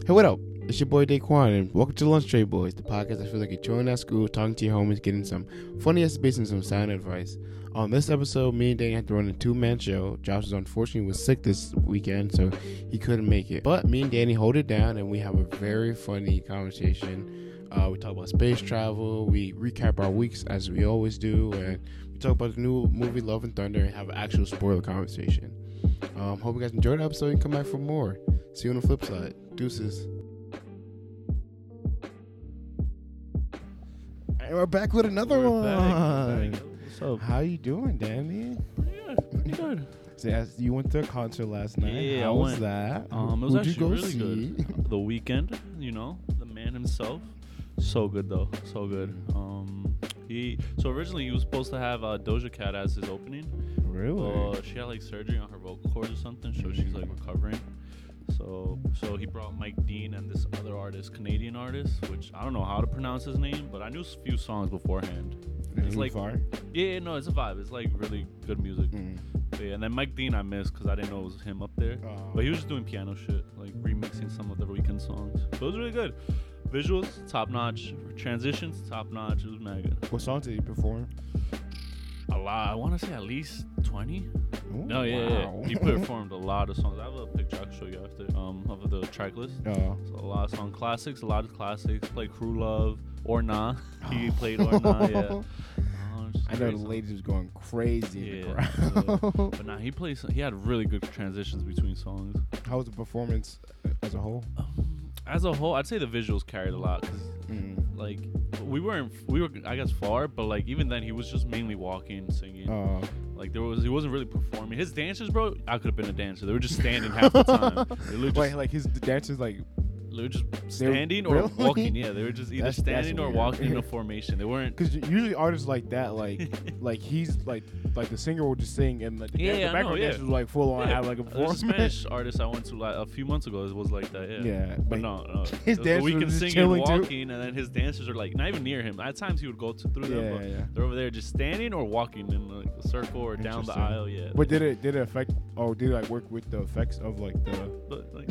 Hey, what up? It's your boy Daequan, and welcome to Lunch Tray Boys, the podcast that feels like you're chilling at school, talking to your homies, getting some funny ass and some sound advice. On this episode, me and Danny had to run a two man show. Josh was unfortunately was sick this weekend, so he couldn't make it. But me and Danny hold it down, and we have a very funny conversation. Uh, we talk about space travel, we recap our weeks as we always do, and we talk about the new movie Love and Thunder and have an actual spoiler conversation. Um, hope you guys enjoyed the episode and come back for more. See you on the flip side. Deuces. And we're back with another We're one. back. Back. What's up? How you doing, Danny? Pretty good. Pretty good. So, yes, you went to a concert last night. Yeah, How I was went. that? Um, it was Who'd you actually go really see? good. The Weeknd, you know, the man himself. So good though. So good. Um, he so originally he was supposed to have uh, Doja Cat as his opening. Really? Uh, she had like surgery on her vocal cords or something, so she's like recovering. So so he brought Mike Dean and this other artist, Canadian artist, which I don't know how to pronounce his name, but I knew a few songs beforehand. And it's like- fire? Yeah, no, it's a vibe. It's like really good music. Mm. Yeah, and then Mike Dean I missed because I didn't know it was him up there. Oh. But he was just doing piano shit, like remixing some of the Weeknd songs. So it was really good. Visuals, top notch. Transitions, top notch. It was good. What songs did he perform? A lot. I want to say at least 20. Ooh, No, yeah, wow. yeah. He performed a lot of songs. I have a picture I can show you after um, of the track list. Oh. So a lot of song classics, a lot of classics. Played Crew Love, Or Nah. He played Or Nah, yeah. Oh, I know the ladies was going crazy in the Yeah, crowd. But nah, he plays. He had really good transitions between songs. How was the performance as a whole? Um, as a whole, I'd say the visuals carried a lot because Mm. Like we weren't we were I guess far, but like even then he was just mainly walking, singing. Uh, like there was he wasn't really performing. His dancers, bro, I could have been a dancer. They were just standing half the time. Just, Wait, like his dancers, like they were just standing or really? walking. Yeah, they were just either That's- that's standing or walking in a formation. They weren't. Because usually artists like that, like, like he's like, like the singer will just sing and like the, Yeah, dan- the I know, background yeah. dancers like full on Yeah, have like a performance. Spanish artist I went to like a few months ago. It was like that. Yeah. Yeah, But no, no. his dancers Weeknd was just singing, chilling too. walking, and then his dancers are like not even near him. At times he would go to, through them, Yeah, but yeah. they're over there just standing or walking in like a circle or down the aisle. Yeah. But did it did it affect? Oh, did it like work with the effects of like the? But like,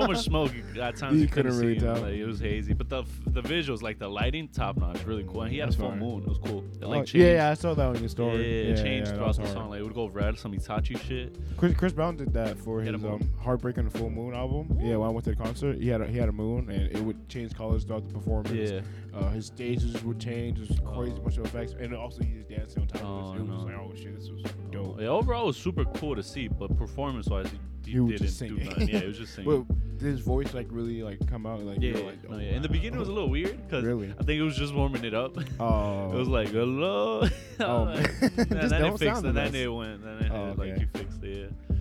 so much smoke at times You you, couldn't couldn't, really tell. Like, it was hazy, but the the visuals, like the lighting, top notch, really cool. And he had That's a full fire. moon. It was cool. It Oh, like changed. yeah, yeah, I saw that on your story. Yeah, it changed that throughout the hard. song. Like it would go red, some Itachi shit. Chris, Chris Brown did that for his had a moon. um, "Heartbreak and the Full Moon" album. Yeah, when I went to the concert, he had a, he had a moon, and it would change colors throughout the performance. Yeah. Uh, his stages would change. It was crazy Oh. bunch of effects, and also he was dancing on top Oh, of it. It was no. like, oh shit, this was dope. Yeah, overall, it was super cool to see, but performance wise, he, was didn't just do singing. nothing. Yeah, it was just singing. Well, did his voice like really like come out like? you yeah, like, no, oh, yeah. In the beginning, it was a little weird because Really? I think it was just warming it up. Oh, It was like hello. Oh, and man. Just then don't fixed, sound and the then it went, then it Oh, had, like you fixed it. Yeah.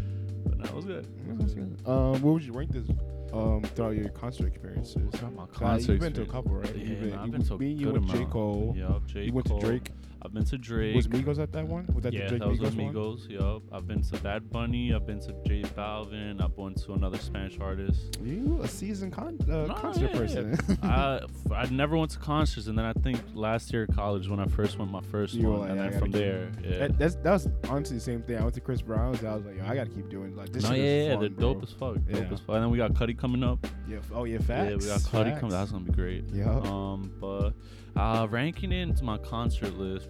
But no, it was good. That's good. Um, what would you rank this? Um, throughout your concert experiences. My concert you've been to a couple, right? Yeah, You've been, I've you, been to a me and you good went to J amount. Cole. Yup, J. You went Cole. to Drake. I've been to Drake. Was Migos at that one? Was that yeah, the Drake that was Migos, with one? Migos. Yup. I've been to Bad Bunny. I've been to J Balvin. I've been to another Spanish artist. You a seasoned con- uh, No, concert yeah, person. I I never went to concerts, and then I think last year at college when I first went my first You were one, like, and I then gotta from there, yeah. That, that's that was honestly the same thing. I went to Chris Brown's. I was like, yo, I gotta keep doing like this. no, shit yeah, is yeah, fun, they're bro. dope as fuck. Dope Yeah. as fuck. And then we got Cudi coming up. Yeah. Oh yeah, facts. Yeah, we got Cudi coming. That's gonna be great. Yeah. Um, but uh, ranking it into my concert list,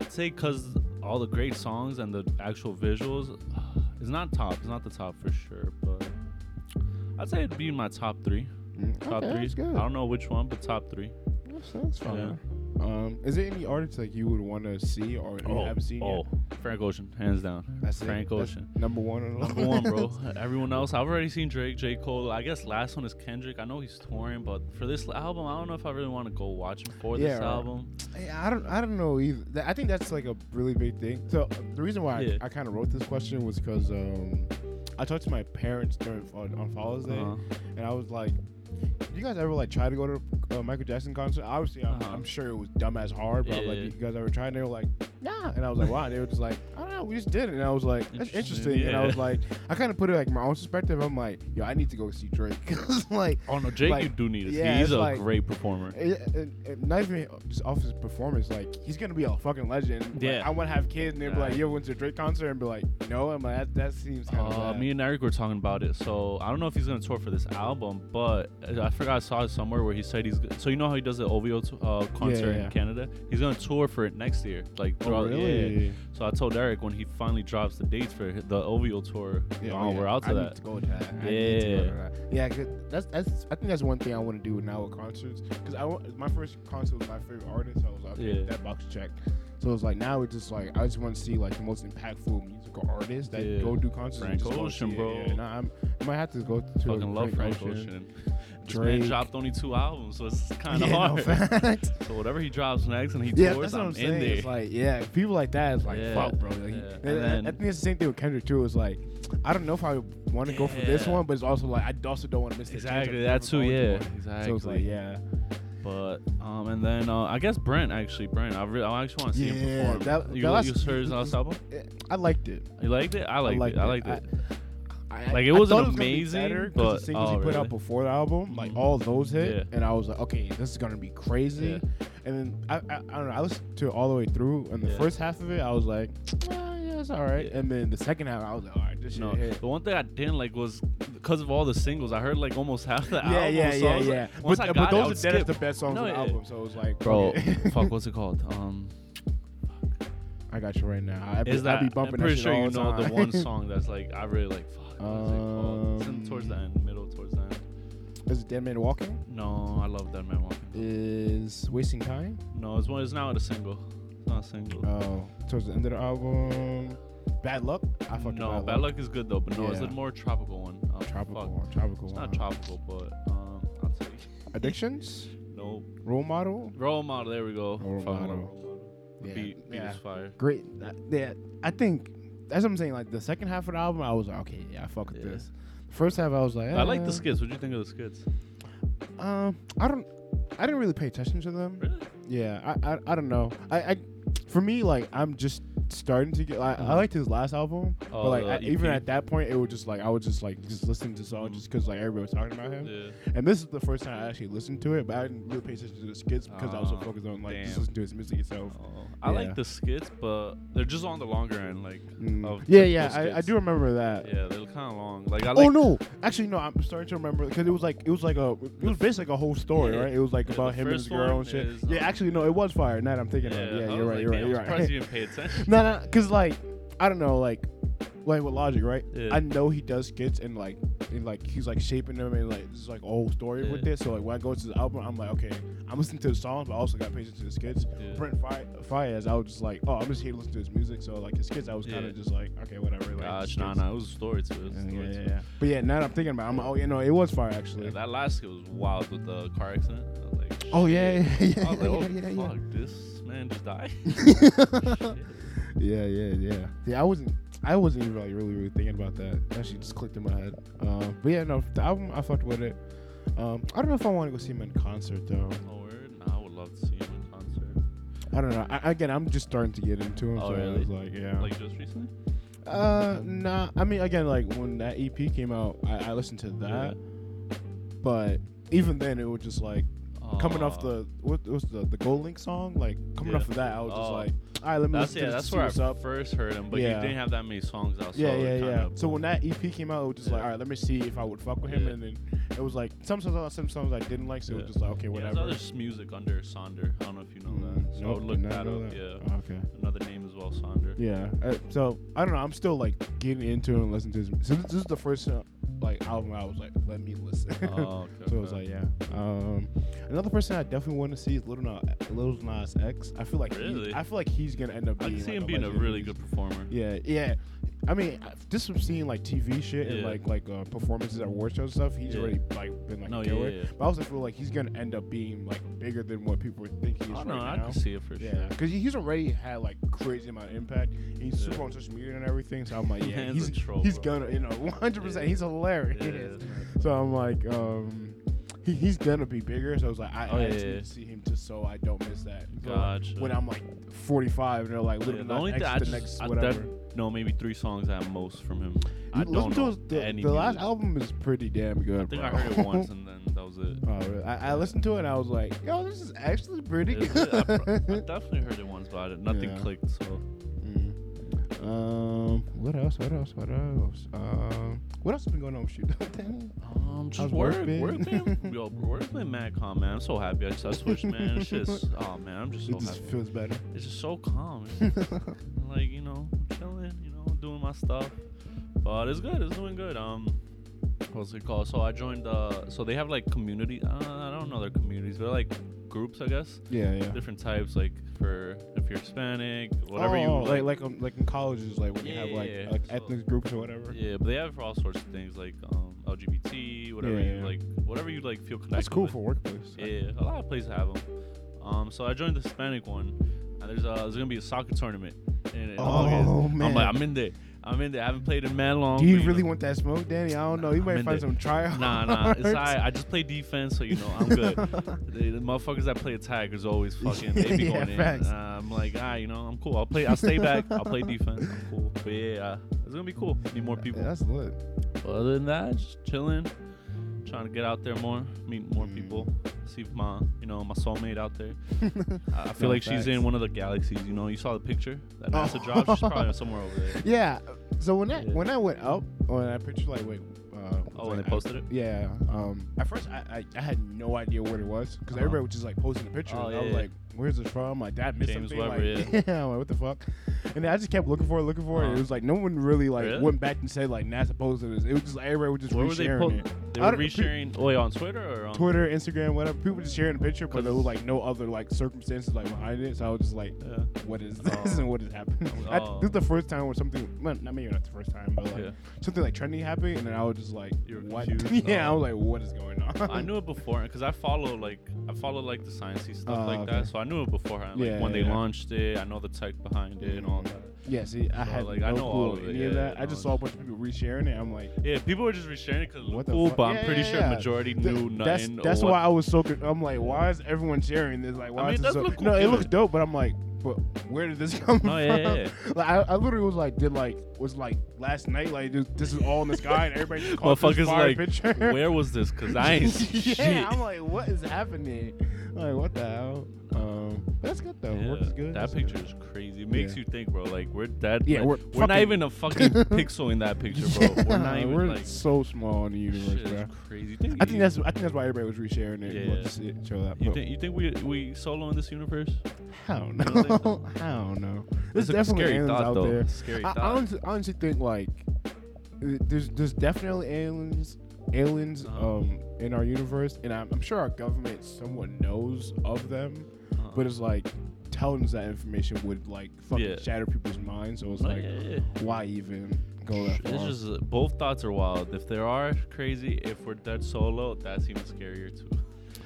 I'd say because all the great songs and the actual visuals, it's not top. It's not the top for sure, but I'd say it'd be in my top three. Mm, Top okay, three. I don't know which one, but top three. That's, that's fine. Um, is there any artists like you would want to see or you haven't seen oh, yet? Frank Ocean, hands down. That's it? Frank That's Ocean. number one. On Number one, bro. Everyone else, I've already seen Drake, J. Cole. I guess last one is Kendrick. I know he's touring, but for this album, I don't know if I really want to go watch him for Yeah, this right. album. I don't. I don't know either. I think that's like a really big thing. So uh, the reason why Yeah. I, I kind of wrote this question was because um, I talked to my parents during on, on Father's Day, Uh-huh. and I was like, "Do you guys ever like try to go to uh, Michael Jackson concert. Obviously, I'm, Uh-huh. I'm sure it was dumb as hard, but like, Yeah. you guys ever tried? And they were like, nah. And I was like, why? And they were just like, I don't we just did it. And I was like, that's Interesting, interesting. And I was like, I kind of put it like my own perspective. I'm like, yo, I need to go see Drake. like, Oh no, Jake, Like, you do need to see. yeah, He's a like- great performer. it, it, it- not even just off his performance, like he's gonna be a fucking legend. Like, Yeah. I want to have kids, and they'd be like, Yeah. "You ever went to a Drake concert?" And be like, "No." I'm like, "That, that seems kind of Uh, me and Eric were talking about it. So I don't know if he's gonna tour for this album, but uh, I forgot I saw it somewhere where he said he's. So you know how he does the OVO t- uh, concert yeah. in Canada? He's gonna tour for it next year, like Oh, throughout. yeah, yeah. really? So I told Eric when he finally drops the dates for the OVO tour, Yeah, oh, yeah. we're out to I that. Need to go to that. I need to to Yeah. that. Yeah, 'cause that's that's. I think that's one thing I want to do now with concerts. Because I want my first concert was my favorite artist. I was like, Yeah. that box check. So it's like now it's just like I just want to see like the most impactful musical artists that Yeah. go do concerts. Frank Ocean, bro. Yeah, nah, I'm, I might have to go to Fucking love Frank Ocean. This man Drake. dropped only two albums, so it's kind of Yeah, no, hard. so whatever he drops next and he Yeah, tours, I'm, I'm, in there. It's like, yeah, people like that is like, Yeah, fuck, bro. Like, yeah. I- then- I think it's the same thing with Kendrick too. It's like, I don't know if I want to go for this one, but it's also like I also don't want to miss the exactly that too. Yeah, exactly. So it's like, yeah, But um, and then uh, I guess Brent actually Brent. I, re- I actually want to see Yeah, him perform. that- you that last- you heard his last album? I liked it. You liked it? I liked, it. I liked it. I, Like, it I wasn't thought was gonna be amazing, better 'cause but- the singles oh, he put really? out before the album, like Mhm. all those hit, Yeah. and I was like, okay, this is gonna be crazy. And then I, I, I don't know, I listened to it all the way through, and the Yeah. first half of it, I was like, it's all right. Yeah. And then the second half, I was like, all right, this shit no, hit. the one thing I didn't like was because of all the singles. I heard like almost half the Yeah, album. yeah, so I yeah, like- yeah. once but I but got it, those would are dead as the best songs No, on the album, so it was like, Bro, fuck, what's it called? Um, I got you right now. I be, is I that? be I'm bumping pretty that shit sure you the know the one song that's like I really like. Fuck, what is it? It's in, Um, towards the end, middle towards the end. Is it Dead Man Walking? No, I love Dead man walking. Is Wasting Time? No, it's one. It's not a single. Not a single. Oh, towards the end of the album. Bad Luck? I fucked no, Bad Luck is good though, but no, it's Yeah. a more tropical one. Oh, Tropical fuck. one. Tropical It's one. not tropical, but um, I'll tell you. Addictions? No, Role Model? role model. There we go. Role Fuck, model. role model. Yeah, Beat, beat yeah. is fire. Great. Uh, yeah, I think that's what I'm saying. Like the second half of the album, I was like, okay, yeah, I fuck with Yeah. this. First half, I was like, I like the eh. skits. What do you think of the skits? Um, I don't, I didn't really pay attention to them. Really? Yeah, I, I, I don't know. I, I, for me, like I'm just starting to get. I, I Mhm. liked his last album, Oh, but like I, even at that point, it was just like I was just like just listening to songs just because like everybody was talking about him. Yeah. And this is the first time I actually listened to it, but I didn't really pay attention to the skits because I was so Oh, focused on like just listening to his music itself. Oh, I Yeah. like the skits, but they're just on the longer end. Like, Mm. of Yeah, yeah, I, I do remember that. Yeah, they're kind of long. Like, I oh no, actually no, I'm starting to remember because it was like it was like a it was basically like a whole story, Yeah. right? It was like about him and his girl and shit. yeah, um, actually no, it was fire. Now that I'm thinking Yeah, of it. Yeah, you're was right, you're right, you're I'm surprised right. you didn't pay attention. no, no, because like I don't know, like like with Logic, right? Yeah. I know he does skits and like and like he's like shaping them and like this is like a whole story with this. So like when I go to the album, I'm like, okay, I'm listening to the songs, but I also got patience to the skits. Yeah. Brent Fi- Faiyaz, I was just like, oh, I'm just here to listen to his music. So like his skits, I was kind of just like, okay, whatever. Like, Gosh, nah, nah, it was a story to it. was Yeah, story yeah, yeah, yeah. But yeah, now that I'm thinking about, it, I'm like, oh, you know, it was fire actually. Yeah, that last skit was wild with the car accident. Like, oh yeah, yeah, yeah, I was like, oh, yeah, yeah, fuck, this man just died. yeah, yeah, yeah. Yeah, I wasn't, I wasn't even like really, really thinking about that. That actually just clicked in my head. Um, but yeah, no, the album, I fucked with it. Um, I don't know if I want to go see him in concert though. Oh, word? Nah, I would love to see him in concert. I don't know. I, again, I'm just starting to get into him. Oh, so I really? was like, yeah. Like just recently? uh, nah. I mean, again, like when that EP came out, I, I listened to that. But even then, it was just like coming off Uh, the what was the the GoldLink song? Like coming Yeah. off of that, I was just Oh. like, all right, let me That's listen yeah. to That's see where I what's up. first heard him, but Yeah. he didn't have that many songs out. Yeah, so it yeah, yeah. kinda So when that EP came out, it was just like, Yeah. all right, let me see if I would fuck with him, Yeah. and then it was like some songs, some songs I didn't like, so it Yeah. was just like, okay, Yeah, whatever. there's other s- music under Sonder. I don't know if you know Mm, that. So I would look that up. Yeah, Oh, okay. another name as well, Sonder. Yeah. Uh, so I don't know. I'm still like getting into it and listening to his. So this, this is the first uh, like album I was like, let me listen. Oh, okay, so it was like, yeah. Um, another person I definitely want to see is Lil Nas, Lil Nas X. I feel like he- Really? I feel like he's gonna end up I being. can see like, him being a really good performer. Yeah, yeah. I mean, I- just from seeing like TV shit and Yeah. like like uh, performances at award shows and stuff, he's Yeah. already like been like No, yeah, killer. yeah, yeah. But I also feel like he's gonna end up being like bigger than what people think he is Oh right no, I now. can see it for Yeah, sure. because he's already had like crazy amount of impact. He's Yeah. super on social media and everything. So I'm like, yeah, He's he's a troll, he's bro. gonna, you know, 100. percent Yeah. He's hilarious. Yeah, So I'm like, um, he, he's gonna be bigger. So I was like, I, Oh, I yeah, just yeah. need to see him just so I don't miss that. So, like, Gotcha. when I'm like 45 and they're like, Yeah, literally the only thing next I to just next I whatever. Know maybe three songs at most from him. I don't know the, the last album is pretty damn good. I think I bro. heard it once and then that was it. Oh, really? I, I listened to it and I was like, yo, this is actually pretty Is good. it? I, pro- I definitely heard it once, but it, nothing Yeah. clicked. So Mhm. Um, what else? What else? What else? Um, what else has been going on with you, Danny? um, just How's work, work work, been, yo, work's been mad calm, man. I'm so happy. I just I switched, man. It's just, oh man, I'm just so it just happy. feels better. It's just so calm. It's like you know, my stuff. But it's good. It's doing good. Um, what's it called? So I joined. Uh, so they have like community. Uh, I don't know their communities. They're like groups, I guess. Yeah, yeah. Different types, like for if you're Hispanic, whatever oh, you like like um, like in colleges, like when you have like Yeah, like so- ethnic groups or whatever. Yeah, but they have it for all sorts of things, like um, LGBT, whatever Yeah, you yeah. like, whatever you like feel connected. That's cool with. for workplace. Yeah, a lot of places have them. Um, so I joined the Hispanic one, and there's uh, there's gonna be a soccer tournament. In, in Oh, August. man. I'm like, I'm in there. I'm in there. I haven't played in man long. Do you but, really know. want that smoke, Danny? I don't know. You might find there. some tryouts. Nah, nah. It's alright. I just play defense, so you know I'm good. the, the motherfuckers that play attack is always fucking. They be Yeah, going in. Uh, I'm like, ah, you know, I'm cool. I'll play. I'll stay back. I'll play defense. I'm cool. But yeah, uh, it's gonna be cool. Need more people. That's lit. But other than that, just chilling, trying to get out there more, meet more Mm. people, see my, you know, my soulmate out there. I I feel No, like she's in one of the galaxies. You know, you saw the picture that NASA Oh. dropped. She's probably somewhere over there. Yeah. So when I Yeah. when I went up on that picture, like wait. Uh, Oh, when like, they posted it. Yeah. Um. At first, I I, I had no idea what it was because Uh-huh. everybody was just like posting the picture. Oh, and yeah, I was yeah. like, "Where's this from?" Like that missed James something. Webber, like, yeah. I'm like, what the fuck? And then I just kept looking for it, looking for it. Uh-huh. It was like no one really like Really? went back and said like NASA posted this. It was just like, everybody was just Where were they? resharing Po- it. they were resharing. Oh, wait, on Twitter or on Twitter, Instagram, whatever. People just sharing the picture, but there was like no other like circumstances like behind it. So I was just like, Yeah. what is this Oh. and what is happening? I, Oh. this is the first time where something, well, not maybe not the first time, but like Yeah. something like trendy happened, and then I was just like, what? yeah, I Oh. was like, what is going on? I knew it before because I follow like I follow like the sciencey stuff Oh, like okay. that, so I knew it beforehand. Like Yeah, when they yeah. launched it, I know the tech behind it and all that. yeah, see, I So, had like, no I know clue all of it, any of yeah, that. I just saw a bunch of people resharing it. I'm like, Yeah, people were just resharing it because it What looked the cool, fuck? but I'm pretty yeah, sure yeah. majority Th- knew that's nothing. that's why what- I was so. Con- I'm like, why is everyone sharing this? Like, why mean, is it does so? look no, cool, it looks dope, but I'm like, but where did this come oh, No, from? yeah, yeah, yeah. like, I, I literally was like, did like was like last night, like this, this is all in the sky, and everybody just called this fire like, picture. where was this? Because I ain't yeah, shit. I'm like, what is happening? Like, what the hell? Um, that's good though. Yeah, is good. That picture is crazy. It makes Yeah. you think, bro. Like we're that. Yeah, like, we're we're, not even a fucking pixel in that picture, bro. We're not even we're like. so small in the universe, Shit bro. is crazy. You think, I think you- that's I think that's why everybody was resharing it. Yeah. Yeah. To see, show that. You think you think we we solo in this universe? Hell You don't think no. so? Hell no. It's There's a definitely scary aliens thought, out though. there. Scary I, thought. I honestly, honestly think like there's there's definitely aliens aliens Uh-huh. um in our universe, and I'm, I'm sure our government somewhat knows of them. But it's like telling us that information would like fucking Yeah. shatter people's minds. So it's like, yeah, yeah. why even go that far? It's just uh, both thoughts are wild. If there are crazy, if we're dead solo, that's even scarier too.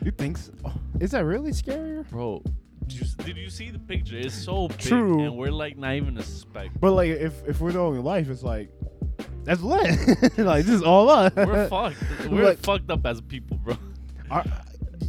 you think? So? Is that really scarier? Bro, did you, did you see the picture? It's so big, True. and we're like not even a speck. But like, if if we're the only life, it's like that's lit. like this is all us. We're fucked. We're Like- fucked up as people, bro. Our-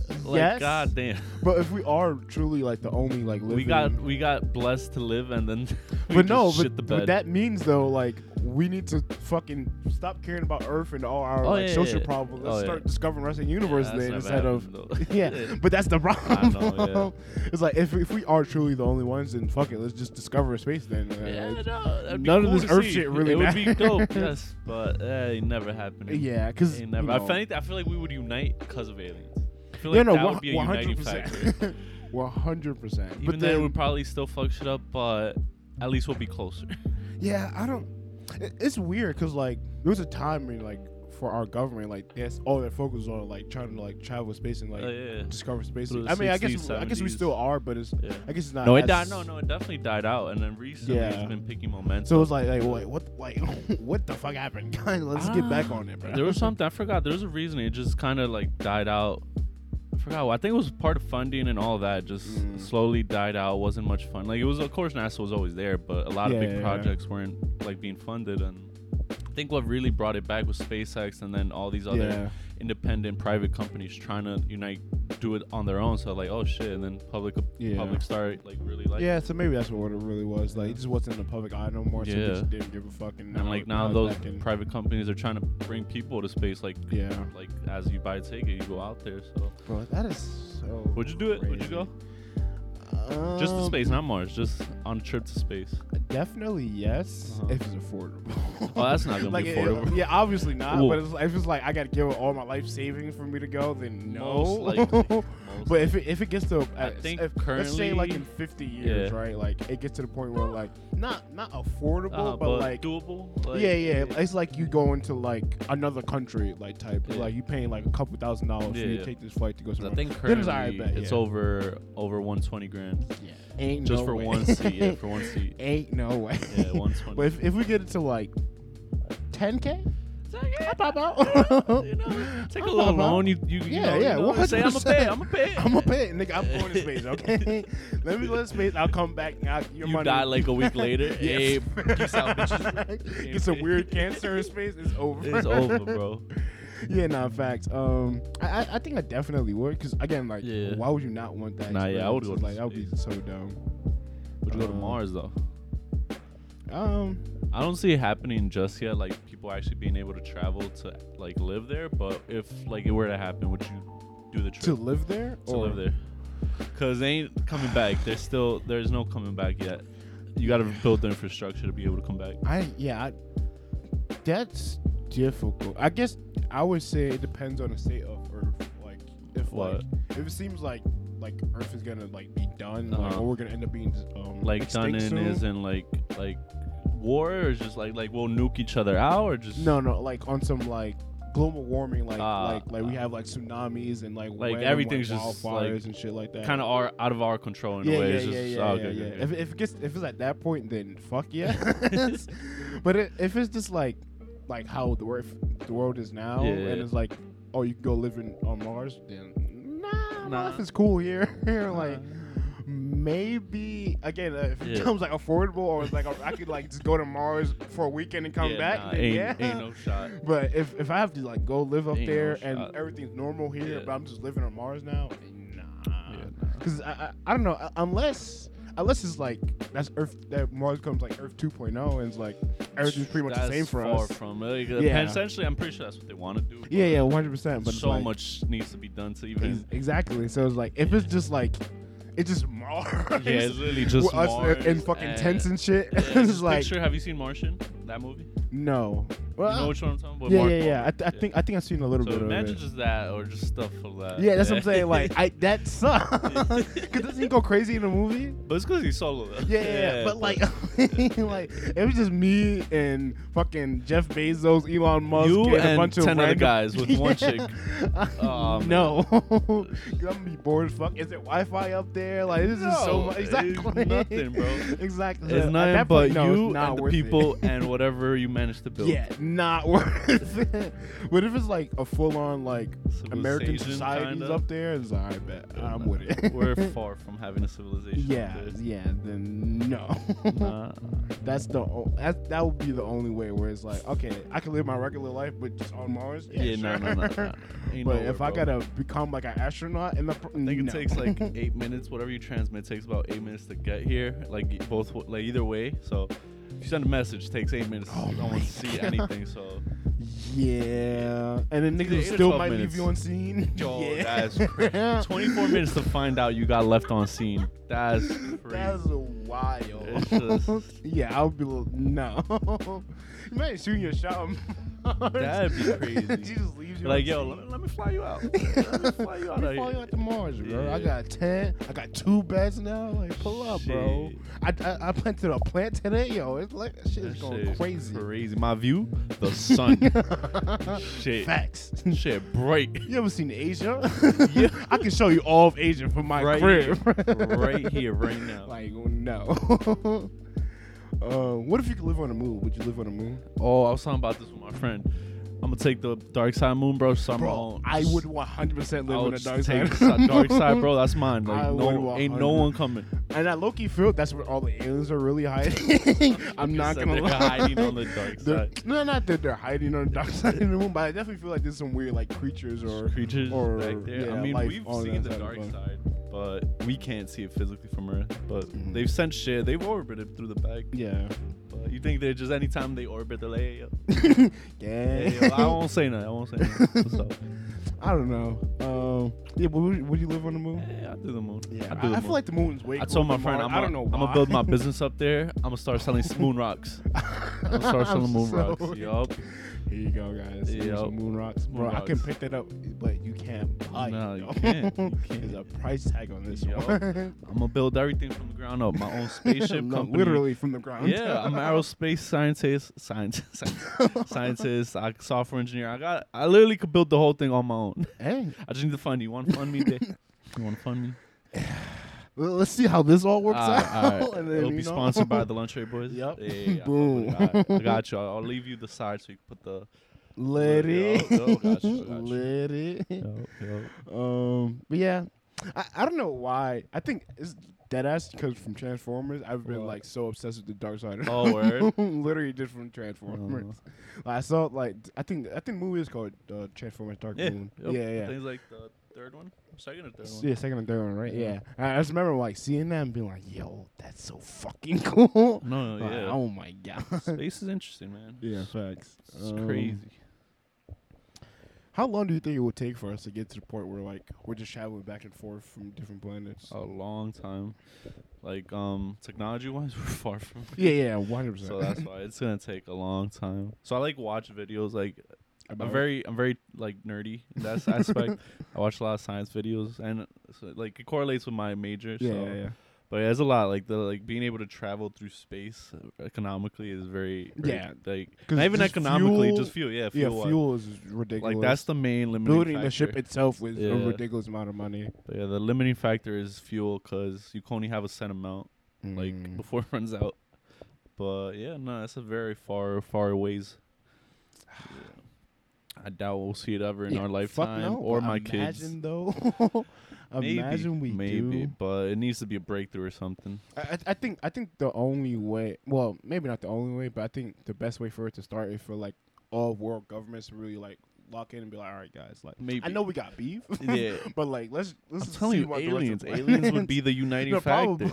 Like yes, god damn. But if we are truly like the only like living, We got we got blessed to live, and then we but no, just but, shit the but that means though, like we need to fucking stop caring about Earth and all our Oh, like yeah, social yeah. problems. Let's Oh, start yeah. discovering the rest of the universe that's then instead of happened, yeah. But that's the problem. know, It's like if if we are truly the only ones, then fuck it, let's just discover space then. Uh, Yeah, it's- no, that'd be none of this Earth see. shit really It would be matters. dope, yes, but uh, it never happened. yeah, because It never. I, I feel like we would unite because of aliens. I feel like yeah, no, that one would be a uniting factor. percent, one hundred percent. Even But then, then, we'd probably still fuck shit up, but at least we'll be closer. Yeah, I don't. it- It's weird because like there was a time when like for our government like that's all their focus was on like trying to like travel space and like Oh, yeah. discover space. Through the I mean, I guess 60s, I guess we still are, but it's Yeah. I guess it's not. No, it died. No, no, it definitely died out, and then recently Yeah. it's been picking momentum. So it's like like wait, what like what the fuck happened? Let's get back ah. on it, bro. There was something I forgot. There was a reason it just kind of like died out. I forgot. I think it was part of funding and all that. Just Mm. slowly died out. wasn't much fun. Like it was, of course, NASA was always there, but a lot Yeah, of big yeah, yeah. projects weren't like being funded, and think what really brought it back was SpaceX and then all these other yeah. independent private companies trying to unite, do it on their own. So like, oh shit, and then public Yeah. public started like really like. yeah, so maybe that's what it really was. Like, it just wasn't in the public eye no more, so Yeah. just didn't give a fucking. And like now those in- private companies are trying to bring people to space. Like Yeah. like as you buy a ticket, you go out there. So Bro, that is so. would you do it? Would you go? Just to Um, space, not Mars. Just on a trip to space. Definitely yes, Uh-huh. if it's affordable. Oh, that's not gonna like be it- affordable. yeah, obviously not. Ooh. But it's, if it's like I gotta give it all my life savings for me to go, then no. Most likely. But if it, if it gets to, I think if, let's say like in 50 years, Yeah. right? Like it gets to the point where like not not affordable, Uh, but, like doable. Like, yeah, yeah. It's like you go into like another country, like type. Yeah. Like you paying like a couple thousand dollars for Yeah, you yeah. to take this flight to go somewhere. I think currently bet, it's yeah. over over 120 grand yeah. Ain't just no for way. one seat. Yeah, for one seat. Ain't no way. Yeah, 120. but if, if we get it to like 10k, I pop out. you know, take a little loan. You, you, you Yeah, know, yeah, You know, say I'm 100%. pay. I'm gonna pay. I'm pay it, nigga. I'm going to space, okay? Let me go to space. I'll come back. I'll, your You money. die like a week later. Hey, Yes. peace out, bitches. Get some weird cancer in space. It's over. It's over, bro. yeah, nah, facts. Um, I, I, I think I definitely would, cause again, like, Yeah. why would you not want that? Nah, yeah, I would experience? go Like, that would be so dumb. Would you go to Um, Mars though? Um, I don't see it happening just yet. Like people actually being able to travel to like live there. But if like it were to happen, would you do the trip to live there to or live there? Cause they ain't coming back. There's still there's no coming back yet. You got to build the infrastructure to be able to come back. I yeah, I, that's difficult. I guess I would say it depends on the state of Earth. Like if What? like if it seems like like Earth is gonna like be done, Uh-huh. or we're gonna end up being um, Like done in is in like like war or just like like we'll nuke each other out or just no no like on some like global warming like Ah, like like we have like tsunamis and like Like, everything's like, just, wildfires like, and shit like that. kind of are out of our control in yeah, a way. yeah, It's yeah, just, yeah, oh, yeah, okay, yeah. okay, If, if it gets if it's at that point, then fuck yeah. but it, if it's just like like how the world the world is now, and it's like oh you can go live in on Mars, then nah, Nah. life is cool here. like maybe again uh, if it Yeah. becomes like affordable or like I could like just go to Mars for a weekend and come Yeah, back, nah, then ain't, yeah. ain't no shot. But if if I have to like go live up Ain't no there and shot. everything's normal here, Yeah. but I'm just living on Mars now, nah. Yeah, nah. Because I, I I don't know uh, unless unless it's like that's Earth that Mars comes like Earth 2.0 and it's like everything's pretty much That's the same for far us. from like, Yeah. Essentially, I'm pretty sure that's what they want to do. Yeah, yeah, 100. percent But so like- much needs to be done to ex- even. exactly. So it's like if it's just like it's just Mars. Yeah, it's literally just with us Mars in fucking and- tents and shit. Yeah, it's just like picture. Have you seen Martian? That movie? no. Well, you know which one I'm talking about? yeah, Mark yeah, yeah. I, Wahlberg, th- I think I think I've seen a little So bit of it. imagine it. just that, or just stuff of that. yeah, that's what I'm saying. Like, I that sucks. Cause doesn't he go crazy in the movie? but it's because he's solo. Though. Yeah, yeah, yeah. But like, like it was just me and fucking Jeff Bezos, Elon Musk, You and, a bunch of 10 other random- guys with one chick. Oh, man. no, 'Cause I'm gonna be bored as fuck. Is it Wi-Fi up there? Like this is so No, much. Exactly, nothing, bro. exactly. it's At nothing that but no, you not and the worth it. people and whatever you manage to build. Yeah, not worth it. But if it's like a full-on like American Civilization, societies kinda. up there, it's like, I bet Yeah, I'm nah. with it. We're far from having a civilization. yeah, yeah. Then no. Nah. That's the o- that that would be the only way where it's like, okay, I can live my regular life, but just on Mars. Yeah, Yeah, no, sure. no, no, no. Ain't But nowhere, if I gotta become like an astronaut in the, pr- I think it takes like eight minutes. Whatever you transmit takes about eight minutes to get here. Like both, like either way. So if you send a message, it takes eight minutes. Oh I don't want to see God. anything. So yeah, and then niggas eight or still 12 might minutes. leave you on scene. Yo, yeah. that's crazy. 24 minutes to find out you got left on scene. That's crazy. That's wild. It's just- yeah, I'll be li- no. you might shooting your shot. on Mars. That'd be crazy. she just leaves you. like, yo, let me, let me fly you out. Let me fly you out me fly you out to Mars, bro. I got a tent. I got two beds now. Like, pull up, bro. I, I I planted a plant today, yo. It's like that shit is going shit crazy. Crazy. My view, the sun. Shit. Facts. Shit, bright. You ever seen Asia? Yeah. I can show you all of Asia from my Right crib. right here, right now. Like no. uh, what if you could live on the moon? Would you live on the moon? Oh, I was talking about this with my friend. I'm gonna take the dark side moon, bro. Summer Bro. I would 100% live I on the dark take side. the dark side, bro. That's mine. I Like would no, ain't no one coming. And I low-key feel that's where all the aliens are really hiding. I'm not said gonna they're lie. hiding on the dark They're- side. No, not that they're hiding on the dark side of the moon, but I definitely feel like there's some weird like creatures or creatures or, back there. I mean, life we've on seen that the side dark side, but we can't see it physically from Earth. But Mhm. they've sent shit. They've orbited through the back. Yeah. But you think they're just anytime they orbit, they're like, hey, yo. yeah. Hey, yo, I won't say nothing. I won't say nothing. I don't know. Um, yeah, but would, would you live on the moon? Yeah, I do the moon. Yeah, I, I, do the I moon. feel like the moon's way. I told my friend, I'm I don't know I'm gonna build my business up there. I'm gonna start selling moon rocks. I'm gonna start selling I'm moon so rocks. Yup. Here you go, guys. Some moon rocks, Moon bro. I can rocks. pick that up, but you can't buy No, it. you can't. You There's a price tag on this Yup. one. I'm gonna build everything from the ground up. My own spaceship No, company. literally from the ground. Yeah, I'm an aerospace scientist, science, scientist, I, software engineer. I got, I literally could build the whole thing on my own. Hey, I just need to fund you. Want to fund me, Dick? You want to fund me? Well, let's see how this all works Alright, out. alright. and then, It'll be know. sponsored by the Lunch Tray Boys. Yep. Yeah, yeah, yeah. Boom. Alright, I got you. I'll, leave you the side so you can put the. Let it. yo, got you, got. Let it. Yo. Um, but yeah, I, I don't know why. I think it's dead ass because from Transformers, I've been What? like so obsessed with the dark side. Oh, word? Literally just from Transformers. Like, I saw like I think I think the movie is called uh, Transformers Dark Yeah, Moon. yep. Yeah, yeah. Things like the third one, second or third one. Yeah, second and third one, right? Yeah. Yeah. I just remember like seeing that and being like, "Yo, that's so fucking cool." No, Like, yeah. oh my god. Space is interesting, man. yeah, facts. It's Um, crazy. How long do you think it would take for us to get to the point where like we're just traveling back and forth from different planets? A long time. Like um, technology wise, we're far from. Yeah, yeah, one hundred percent. So that's why it's gonna take a long time. So I like watch videos. Like About I'm very, I'm very like nerdy in that aspect. I watch a lot of science videos, and so, like it correlates with my major. Yeah, so. yeah, yeah. But yeah, there's a lot. Like the like being able to travel through space uh, economically is very, very Yeah. Like not even just economically, fuel- just fuel. Yeah, fuel. Yeah, fuel. is ridiculous. Like that's the main limiting building factor. the ship itself was a ridiculous amount of money. But yeah, the limiting factor is fuel because you can only have a set amount like Mm. before it runs out. But yeah, no, that's a very far, far ways. I doubt we'll see it ever in Yeah, our lifetime no, or my kids. Imagine though. Maybe, imagine we maybe, do. but it needs to be a breakthrough or something. I, I- I think I think the only way, well, maybe not the only way, but I think the best way for it to start is for like all world governments really like lock in and be like, all right, guys, like Maybe. I know we got beef, Yeah. but like let's let's I'm telling you, about the rest of aliens. the Aliens would be the uniting No, factor.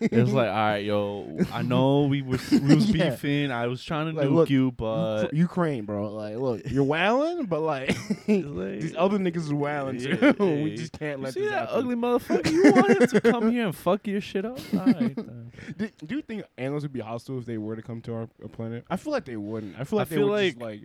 It's like, all right, yo, I know we was we was Yeah. beefing. I was trying to Like, nuke look, you, but Ukraine, bro. Like, look, you're wilding, but like like- these other niggas is wilding too. Yeah, we just can't let see this that happen. ugly motherfucker. You want him to come here and fuck your shit up? All right. Do, do you think aliens would be hostile if they were to come to our, our planet? I feel like they wouldn't. I feel I like they feel would like, just like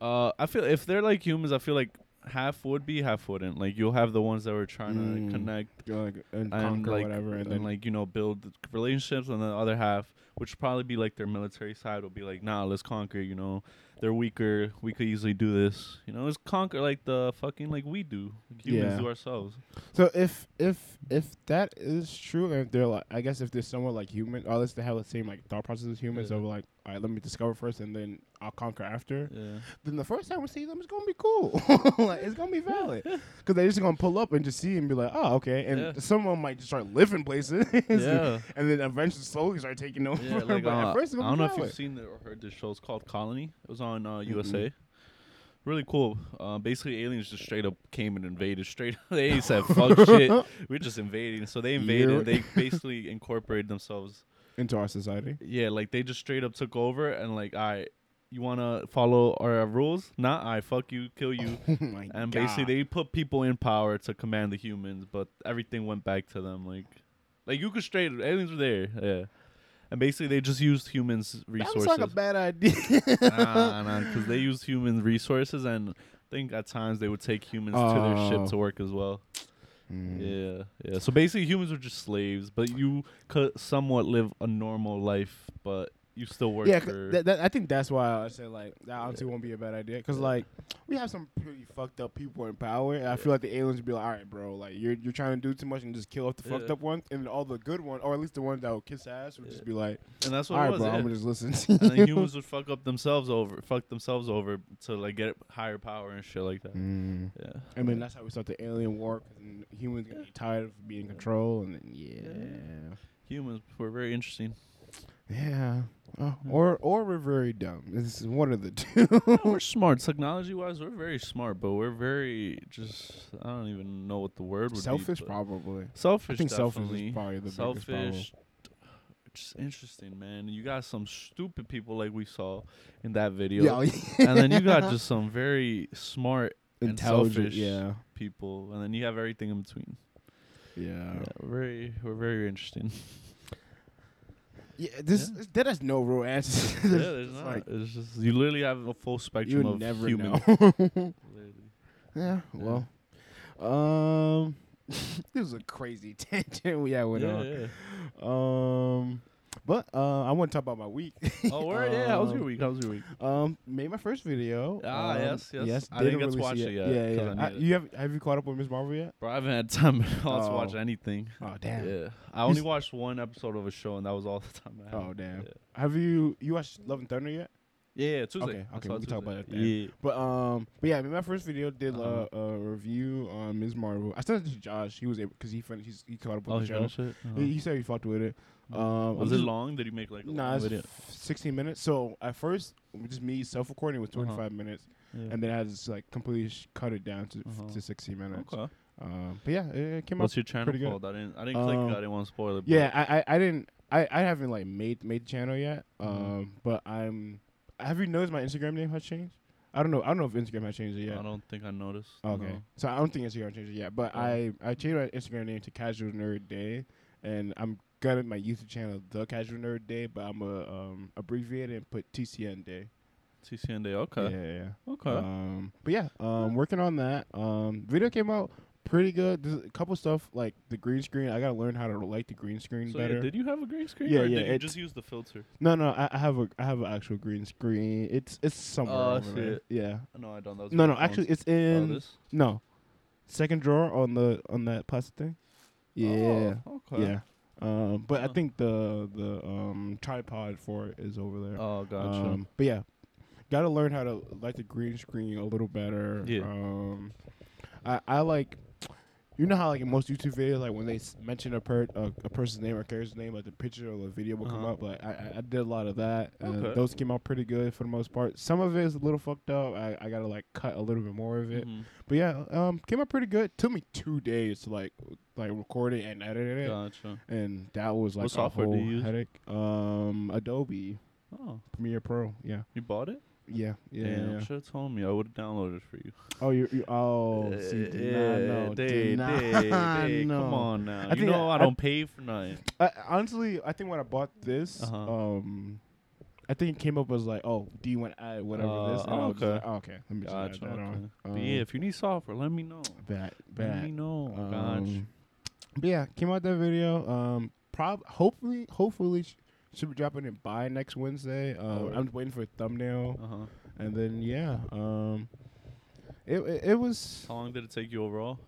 uh, I feel if they're like humans, I feel like half would be, half wouldn't. Like you'll have the ones that were trying Mm. to connect go like and, and conquer like whatever, and, and, then like you know build relationships, and the other half, which probably be like their military side, will be like, nah, let's conquer. You know, they're weaker. We could easily do this. You know, let's conquer like the fucking like we do. Like humans Yeah. do ourselves. So if if if that is true, and if they're like, I guess if they're somewhat like human, or unless they have the same like thought process as humans, Yeah. of like, all right, let me discover first, and then I'll conquer after. Yeah. Then the first time we see them, it's gonna be cool. like it's gonna be valid, because they're just gonna pull up and just see and be like, oh, okay. And Yeah. some of them might just start living places, Yeah. and then eventually slowly start taking over. Yeah, like, but uh, at first, it's I don't know if you've seen it or heard this show. It's called Colony. It was on uh. USA. Really cool. Uh, basically, aliens just straight up came and invaded. Straight, up, they said fuck shit. We're just invading. So they invaded. Yeah. They basically incorporated themselves. into our society. Yeah, like they just straight up took over and like, right, you wanna follow our rules? Nah, I fuck you, kill you. oh and God. basically, they put people in power to command the humans, but everything went back to them. Like, like you could straight aliens were there. Yeah. And basically, they just used humans' that resources. was like a bad idea. nah, nah, because they used human resources, and I think at times they would take humans to their Oh. ship to work as well. Mm. Yeah, yeah. So basically, humans were just slaves, but you could somewhat live a normal life, but you still work Yeah, for. that, that, I think that's why I say like that honestly won't be a bad idea because like we have some pretty fucked up people in power, and I feel like the aliens would be like, all right, bro, like you're you're trying to do too much and just kill off the fucked up ones, and all the good ones, or at least the ones that will kiss ass, would just be like, and that's all what right, was. bro, yeah. I'm gonna just listen. and then humans would fuck up themselves over, fuck themselves over to like get higher power and shit like that. Mm. Yeah. I mean, that's how we start the alien war. 'cause then humans gonna be tired of being in control, and then yeah, humans were very interesting. Yeah, oh, or or we're very dumb. This is one of the two. we're smart, technology wise. We're very smart, but we're very just. I don't even know what the word would Selfish, be. but- probably. Selfish. I think selfish definitely. is probably the biggest problem. selfish. Just interesting, man. You got some stupid people like we saw in that video, Yeah, oh, and then you got just some very smart and intelligent. selfish. Yeah, people, and then you have everything in between. yeah. Yeah, very, we're very interesting. Yeah, this Yeah. that has no real answers. yeah, there's It's not. like it's just you literally have a full you spectrum would of never human. know. Yeah, well, um, this was a crazy tangent we had went Yeah, on. yeah. Um, but uh, I want to talk about my week. Oh, word. Yeah, how was your week? How was your week? Um, made my first video. Ah, um, yes, yes. I didn't get to watch it yet, Yeah, 'cause yeah. I you have have you caught up with Ms. Marvel yet? Bro, I haven't had time at all to watch Oh. anything. Oh damn. Yeah, I only watched one episode of a show, and that was all the time I had. Oh damn. Yeah, Have you you watched Love and Thunder yet? yeah, yeah Tuesday. Okay, okay, we can talk about it then. Yeah. But um, but yeah, I mean, my first video did Uh-huh. uh, a review on Ms. Marvel. I sent it to Josh. He was able because he finished. He's, he caught up with Oh, the he show. it. Uh-huh. He, he said he fucked with it. Um, was it long? Did he make like a Nah, long video? 16 minutes. So at first, just me self-recording was Uh-huh. 25 minutes, Yeah. and then I just, like completely sh- cut it down to Uh-huh. to 16 minutes. okay. Um, but yeah, it, came What's out. your channel called? I didn't. I didn't click. Um, I didn't want to spoil it. Yeah, I, I I didn't. I, I haven't like made made the channel yet. Mhm. Um, but I'm. Have you noticed my Instagram name has changed? I don't know. I don't know if Instagram has changed it yet. I don't think I noticed. Okay. no. So I don't think Instagram changed it yet, but Oh. I I changed my Instagram name to Casual Nerd Day, and I'm gonna my YouTube channel The Casual Nerd Day, but I'm a um abbreviate it and put TCN Day. TCN Day. Okay. Yeah, yeah. Okay. Um, but yeah, um, working on that. Um, video came out pretty good. There's a couple stuff like the green screen. I gotta learn how to like the green screen so better. yeah, did you have a green screen? Yeah, or yeah, Did you just use the filter? no, no, I, I have a I have an actual green screen. It's it's somewhere Oh, there. shit. Yeah. No, I don't. That No, no, actually, it's Oh, in this? no second drawer on the on that plastic thing. Yeah. Oh, okay. Yeah. Um, but I think the the um tripod for it is over there. Oh, gotcha. Um, but yeah, got to learn how to like the green screen a little better. Yeah. Um, I I like. You know how like in most YouTube videos, like when they s- mention a per a, a person's name or character's name, like the picture or the video will come Uh-huh. up. Like I, I- I did a lot of that. and Okay. those came out pretty good for the most part. Some of it is a little fucked up. I, I gotta like cut a little bit more of it. Mhm. But yeah, um, came out pretty good. Took me two days to like like record it and edit it Gotcha. and that was like What a software do whole you use? headache. Um, Adobe Oh, Premiere Pro. Yeah, you bought it? Yeah, yeah. Damn, yeah. should have told me. I would have downloaded it for you. Oh, you, you oh, see, did not know, Day, day, know. Come on now. I you know I- I, don't pay for nothing. I, honestly, I think when I bought this, Uh-huh. um, I think it came up as like, oh, do you want to add whatever this? Uh, I was okay. like, oh, okay, let me just add that Okay. on. Um, yeah, if you need software, let me know. bad, Let me know. gotcha. Um, but yeah, came out that video. Um, prob hopefully, hopefully sh- should be dropping it by next Wednesday. Um, Alright. I'm just waiting for a thumbnail. Uh huh. And then yeah, um, it it, it was How long did it take you overall?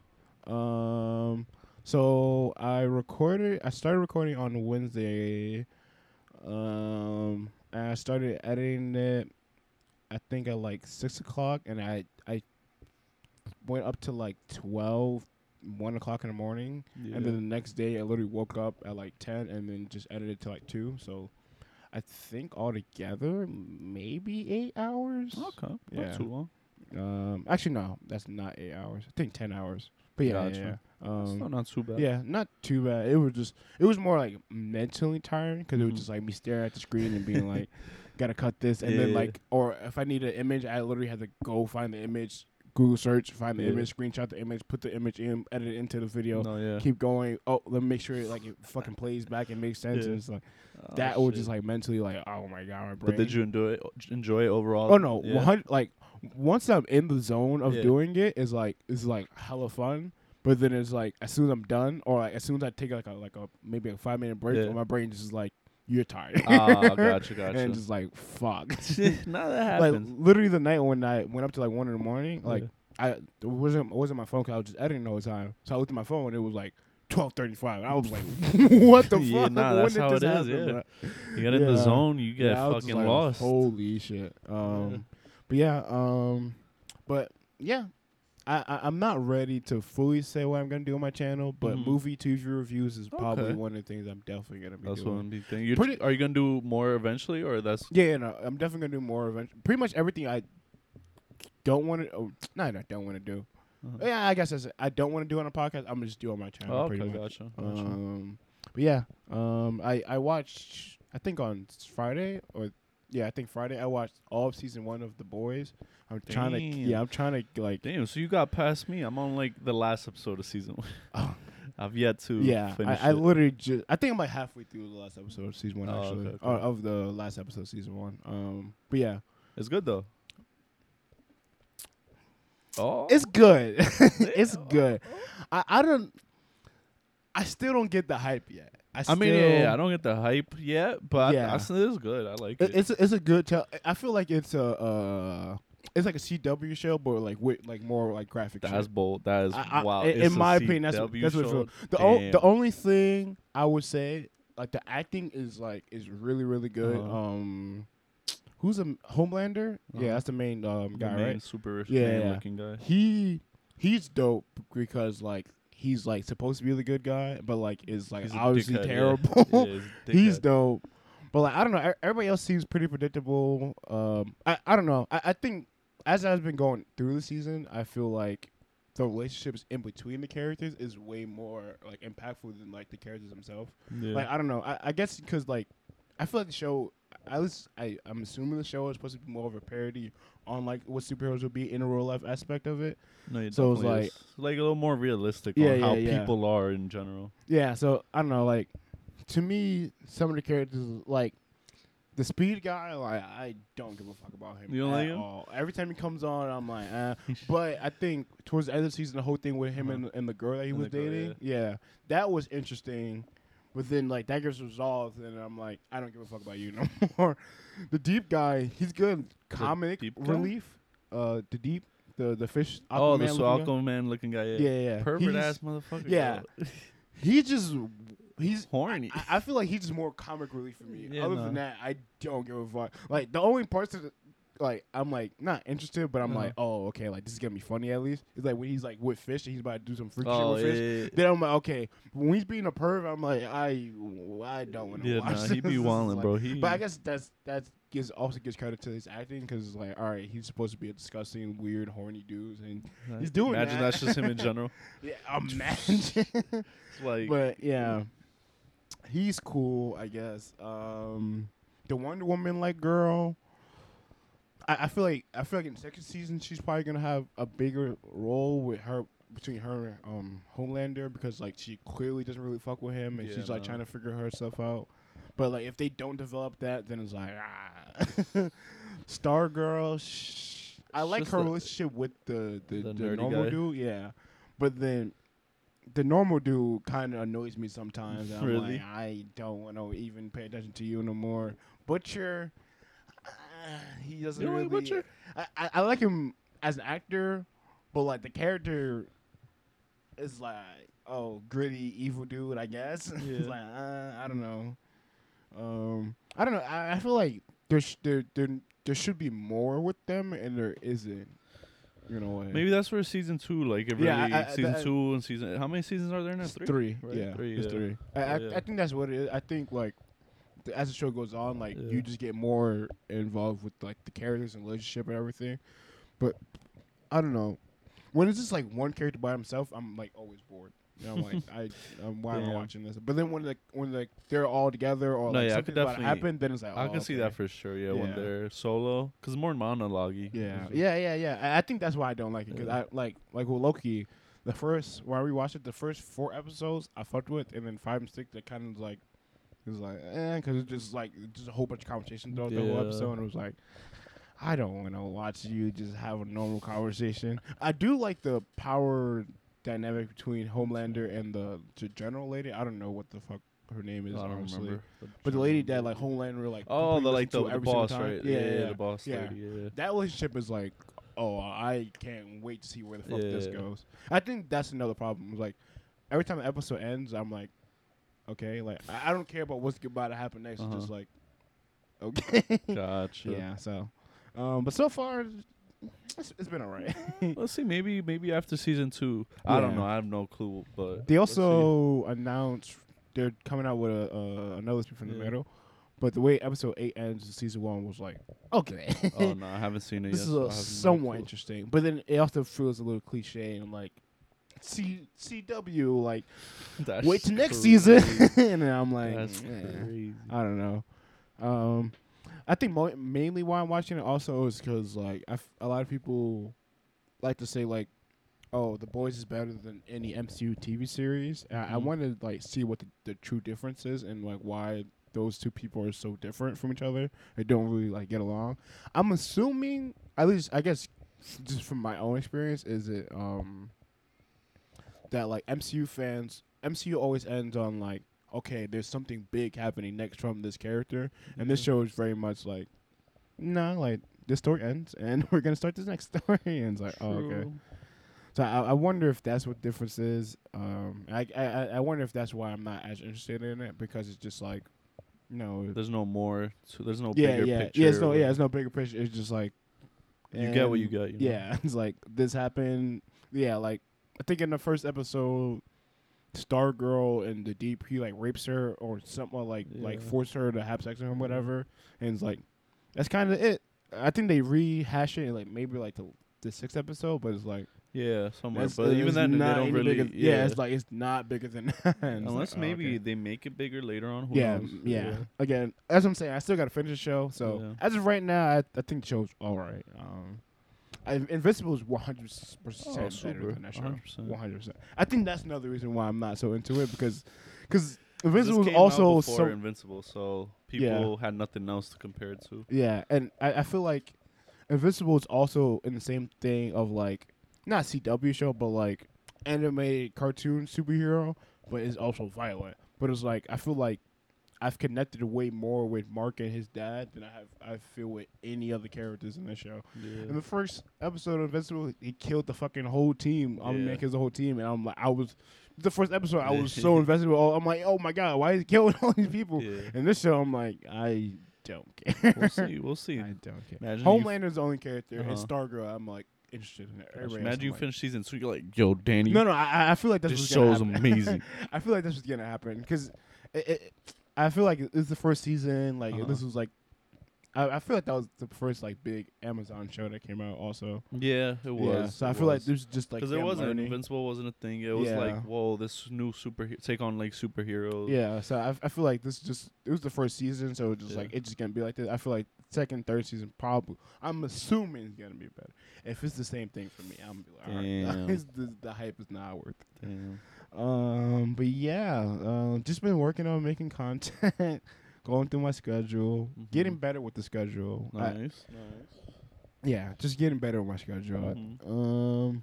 um. So I recorded. I started recording on Wednesday. Um, and I started editing it. I think at like six o'clock, and I I went up to like 12, 1 o'clock in the morning, Yeah. and then the next day I literally woke up at like ten, and then just edited to like two. So. I think altogether maybe eight hours. okay. Yeah. Not too long. Um, actually, no, that's not eight hours. I think ten hours. But yeah, Gotcha. yeah, yeah. It's Um, not, not too bad. yeah, not too bad. It was just, it was more like mentally tiring because it was Mhm. just like me staring at the screen and being like, gotta cut this, and then like, or if I need an image, I literally had to go find the image, Google search, find the Yeah. image, screenshot the image, put the image in, edit it into the video. No, yeah. Keep going. Oh, let me make sure it, like it fucking plays back and makes sense. Yeah. And it's like Oh, that was just like mentally like, oh my god, my brain. But did you enjoy it? Enjoy it overall? Oh no, like once I'm in the zone of doing it, is like it's like hella fun. But then it's like as soon as I'm done, or like as soon as I take like a like a maybe a five minute break, my brain just is like you're tired. Ah, gotcha, gotcha. and just like fuck. now that happens. like literally the night when I went up to like one in the morning, like Yeah. I it wasn't it wasn't my phone because I was just editing all the time. So I looked at my phone and it was like twelve thirty five. I was like, what the Yeah, fuck? nah, that's how it is, happen, yeah. you get in the zone, you get Yeah, I was just fucking like, lost. Holy shit. Um, but yeah, um, but yeah, I, I I'm not ready to fully say what I'm gonna do on my channel, but Mhm. movie TV reviews is probably Okay. one of the things I'm definitely gonna be That's doing. Be thinking. You Pretty- are you gonna do more eventually, or that's Yeah, yeah, no, I'm definitely gonna do more eventually. Pretty much everything I don't want to. Oh, not I don't want to do. uh Yeah, I guess that's it. I don't want to do on a podcast. I'm gonna just do on my channel. Oh, pretty okay, much. gotcha. gotcha. Um, but yeah, um, I I watched. I think on Friday or yeah, I think Friday I watched all of season one of The Boys. I'm trying to yeah, I'm trying to like Damn, so you got past me. I'm on like the last episode of season one. Oh. I've yet to yeah. finish I, I it. literally just I think I'm like halfway through the last episode of season one Oh, actually, okay, okay. Or of the last episode of season one. Um, but yeah, It's good though. Oh, it's good. it's good. I I don't. I still don't get the hype yet. I, I mean, yeah, yeah, I don't get the hype yet, but Yeah. I, I, it is good. I like It, it. it's a, it's a good tell. I feel like it's a uh, it's like a CW show, but like with like more like graphic. That's shit. bold. That is I- wow. in- in my opinion, that's what- that's what it show? The o- the only thing I would say, like the acting is like is really really good. Uh-huh. Um, who's a Homelander? Uh-huh. Yeah, that's the main um The guy, main right? super rich Yeah, yeah. looking guy. He he's dope because like he's like supposed to be the good guy, but like is like He's obviously dickhead, terrible. Yeah, he's he's dope. But like I don't know, everybody else seems pretty predictable. Um, I I don't know. I, I think as I've been going through the season, I feel like the relationships in between the characters is way more like impactful than like the characters themselves. Yeah. Like I don't know. I, I guess because like I feel like the show. At least I I'm assuming the show is supposed to be more of a parody on like what superheroes would be in a real life aspect of it. no, it so it's definitely like- is. like a little more realistic Yeah, on how yeah, yeah. people are in general. Yeah, so I don't know, like to me, some of the characters like the speed guy, like I don't give a fuck about him. You don't at like him? all. Every time he comes on, I'm like, eh. but I think towards the end of the season, the whole thing with him Uh-huh. and, and the girl that he And was the girl, dating, yeah. that was interesting. But then like that gets resolved, and I'm like, I don't give a fuck about you no more. the deep guy, he's good. Comic relief. Uh, the deep, the the fish. oh, the Aquaman looking guy. Looking guy. Yeah, Yeah, yeah, yeah. pervert He's- ass motherfucker. yeah. he just he's horny. I, I feel like he's just more comic relief for me. Yeah, Other no. than that, I don't give a fuck. Like the only parts of the, like I'm like not interested, but I'm Uh-huh. like, oh okay, like this is gonna be funny at least. It's like when he's like with fish and he's about to do some freaky oh shit with yeah, fish. yeah. Then I'm like, okay. When he's being a perv, I'm like, I I don't want to Yeah, watch. nah, this. he be wildin', like- bro. He, But I guess that's that gives also gives credit to his acting because it's like, all right, he's supposed to be a disgusting, weird, horny dude, and he's doing Imagine that. that's just him in general. yeah, imagine. It's like but yeah, he's cool, I guess. Um, the Wonder Woman like girl, I, I feel like I feel like in the second season she's probably gonna have a bigger role with her between her and um Homelander because like she clearly doesn't really fuck with him and Yeah, she's like no. trying to figure herself out. But like if they don't develop that, then it's like ah. Star Girl. Sh- I like her relationship with the the, The the, normal guy. dude, yeah. But then the normal dude kind of annoys me sometimes. and I'm like, I don't want to even pay attention to you no more. Butcher, he doesn't You really. Butcher? I, I, I like him as an actor, but like the character is like, oh, gritty evil dude. I guess. Yeah. like uh, I don't know. Um, I don't know. I, I feel like there, sh- there there there should be more with them, and there isn't. You know what? maybe that's where season two, like it really Yeah, I- I- season that- two and season. How many seasons are there now? Three. three. right? Yeah, Three, it's yeah. three. I, Oh, I, yeah. I think that's what it is. I think like as the show goes on, like Yeah. you just get more involved with like the characters and relationship and everything. But I don't know. When it's just like one character by himself, I'm like always bored. You know, I'm like I um, why am I watching this? But then when like when like they're all together or No, like yeah, could about to happen, then it's like I oh, can see that for sure. Yeah, when they're solo, because more monologue. Yeah, yeah, yeah, yeah. I, I think that's why I don't like it because Yeah. I like like with Loki, the first when I rewatched it, the first four episodes I fucked with, and then five and six that kind of like it was like eh, because it's just like just a whole bunch of conversation throughout the whole episode, and it was like. I don't want to watch you just have a normal conversation. I do like the power dynamic between Homelander and the, the general lady. I don't know what the fuck her name is. I don't honestly. remember. But the lady that like Homelander like. Oh, the like the, the boss, right? Yeah, yeah, the boss yeah. lady. Yeah. That relationship is like, oh, I can't wait to see where the fuck this goes. I think that's another problem. Like every time the episode ends, I'm like, okay, like I, I don't care about what's about to happen next. It's just Uh-huh. like, okay, Gotcha. yeah. So, um, but so far, it's, it's been alright. Let's see. Maybe maybe after season two. I don't Yeah. know. I have no clue. But They let's see. also announced they're coming out with a, uh, another speak from the Yeah. middle. But the way episode eight ends, in season one was like, okay, oh no, I haven't seen it this yet. is so I a, have no somewhat clue. interesting. But then it also feels a little cliche and like, C CW like That's wait till next crazy. season, and I'm like, That's eh. I don't know. Um, I think mo- mainly why I'm watching it also is because like I f- a lot of people like to say like, oh, The Boys is better than any MCU TV series. And I, I Mhm. want to like see what the, the true difference is and like why those two people are so different from each other. They don't really like get along. I'm assuming, at least I guess, just from my own experience, is it um that like MCU fans, MCU always ends on like, okay, there's something big happening next from this character, and this show is very much like, no, like this story ends, and we're gonna start this next story, and it's like, oh, okay. So I, I wonder if that's what the difference is. Um, I, I I- I wonder if that's why I'm not as interested in it because it's just like, you know, There's no more. To, there's no yeah, bigger yeah, picture. yeah. It's no, yeah, it's no bigger picture. It's just like, You get what you get. You know? Yeah, it's like this happened. Yeah, like I think in the first episode, Star Girl and the Deep he like rapes her or something like like force her to have sex with him, whatever. And it's like that's kind of it. I think they rehash it in like maybe like the the sixth episode, but it's like Yeah, somewhere. that's- But even then, they don't really. bigger- yeah, it's like it's not bigger than that. Unless like, oh, maybe okay. they make it bigger later on. Who Yeah, knows? yeah. Again, as I'm saying, I still got to finish the show. So Yeah. as of right now, I, I think the show's all right. Um, I, Invincible is 100 percent Oh, better than that show. 100%. 100. percent I think that's another reason why I'm not so into it because because Invincible out also before so Invincible, so people had nothing else to compare it to. yeah, and I, I feel like Invincible is also in the same thing of like not CW show, but like animated cartoon superhero, but it's also violent. But it's like I feel like I've connected way more with Mark and his dad than I have I feel with any other characters in this show. In the first episode of Invincible, he killed the fucking whole team. I mean, Yeah. kills the whole team, and I'm like, I was the first episode. I was so invested. With all, I'm like, oh my god, why is he killing all these people? Yeah. In this show, I'm like, I don't care. We'll see. We'll see. I don't care. Imagine Homelander's the only character, and Uh-huh. Stargirl, I'm like interested in it. Imagine I'm you like- finish season two, you're like, yo, Danny, No, no, I, I feel like that's this show's amazing. I feel like that's what's gonna happen because it, it, I feel like it's the first season. Like Uh-huh. this was like, I, I feel like that was the first like big Amazon show that came out. Also, yeah, it was. yeah. So I it feel like there's just like because them wasn't learning. Invincible wasn't a thing. It was Yeah. like, whoa, this new super take on like superheroes. Yeah, so I, I feel like this just it was the first season, so just Yeah. like it's just gonna be like this. I feel like second, third season probably. I'm assuming it's gonna be better. If it's the same thing for me, I'm gonna be like, all Damn. right, the, the hype is not worth it. Damn. Um, but yeah, uh, just been working on making content, going through my schedule, Mhm. getting better with the schedule. I- Nice. nice. yeah, just getting better with my schedule. Mhm. Um,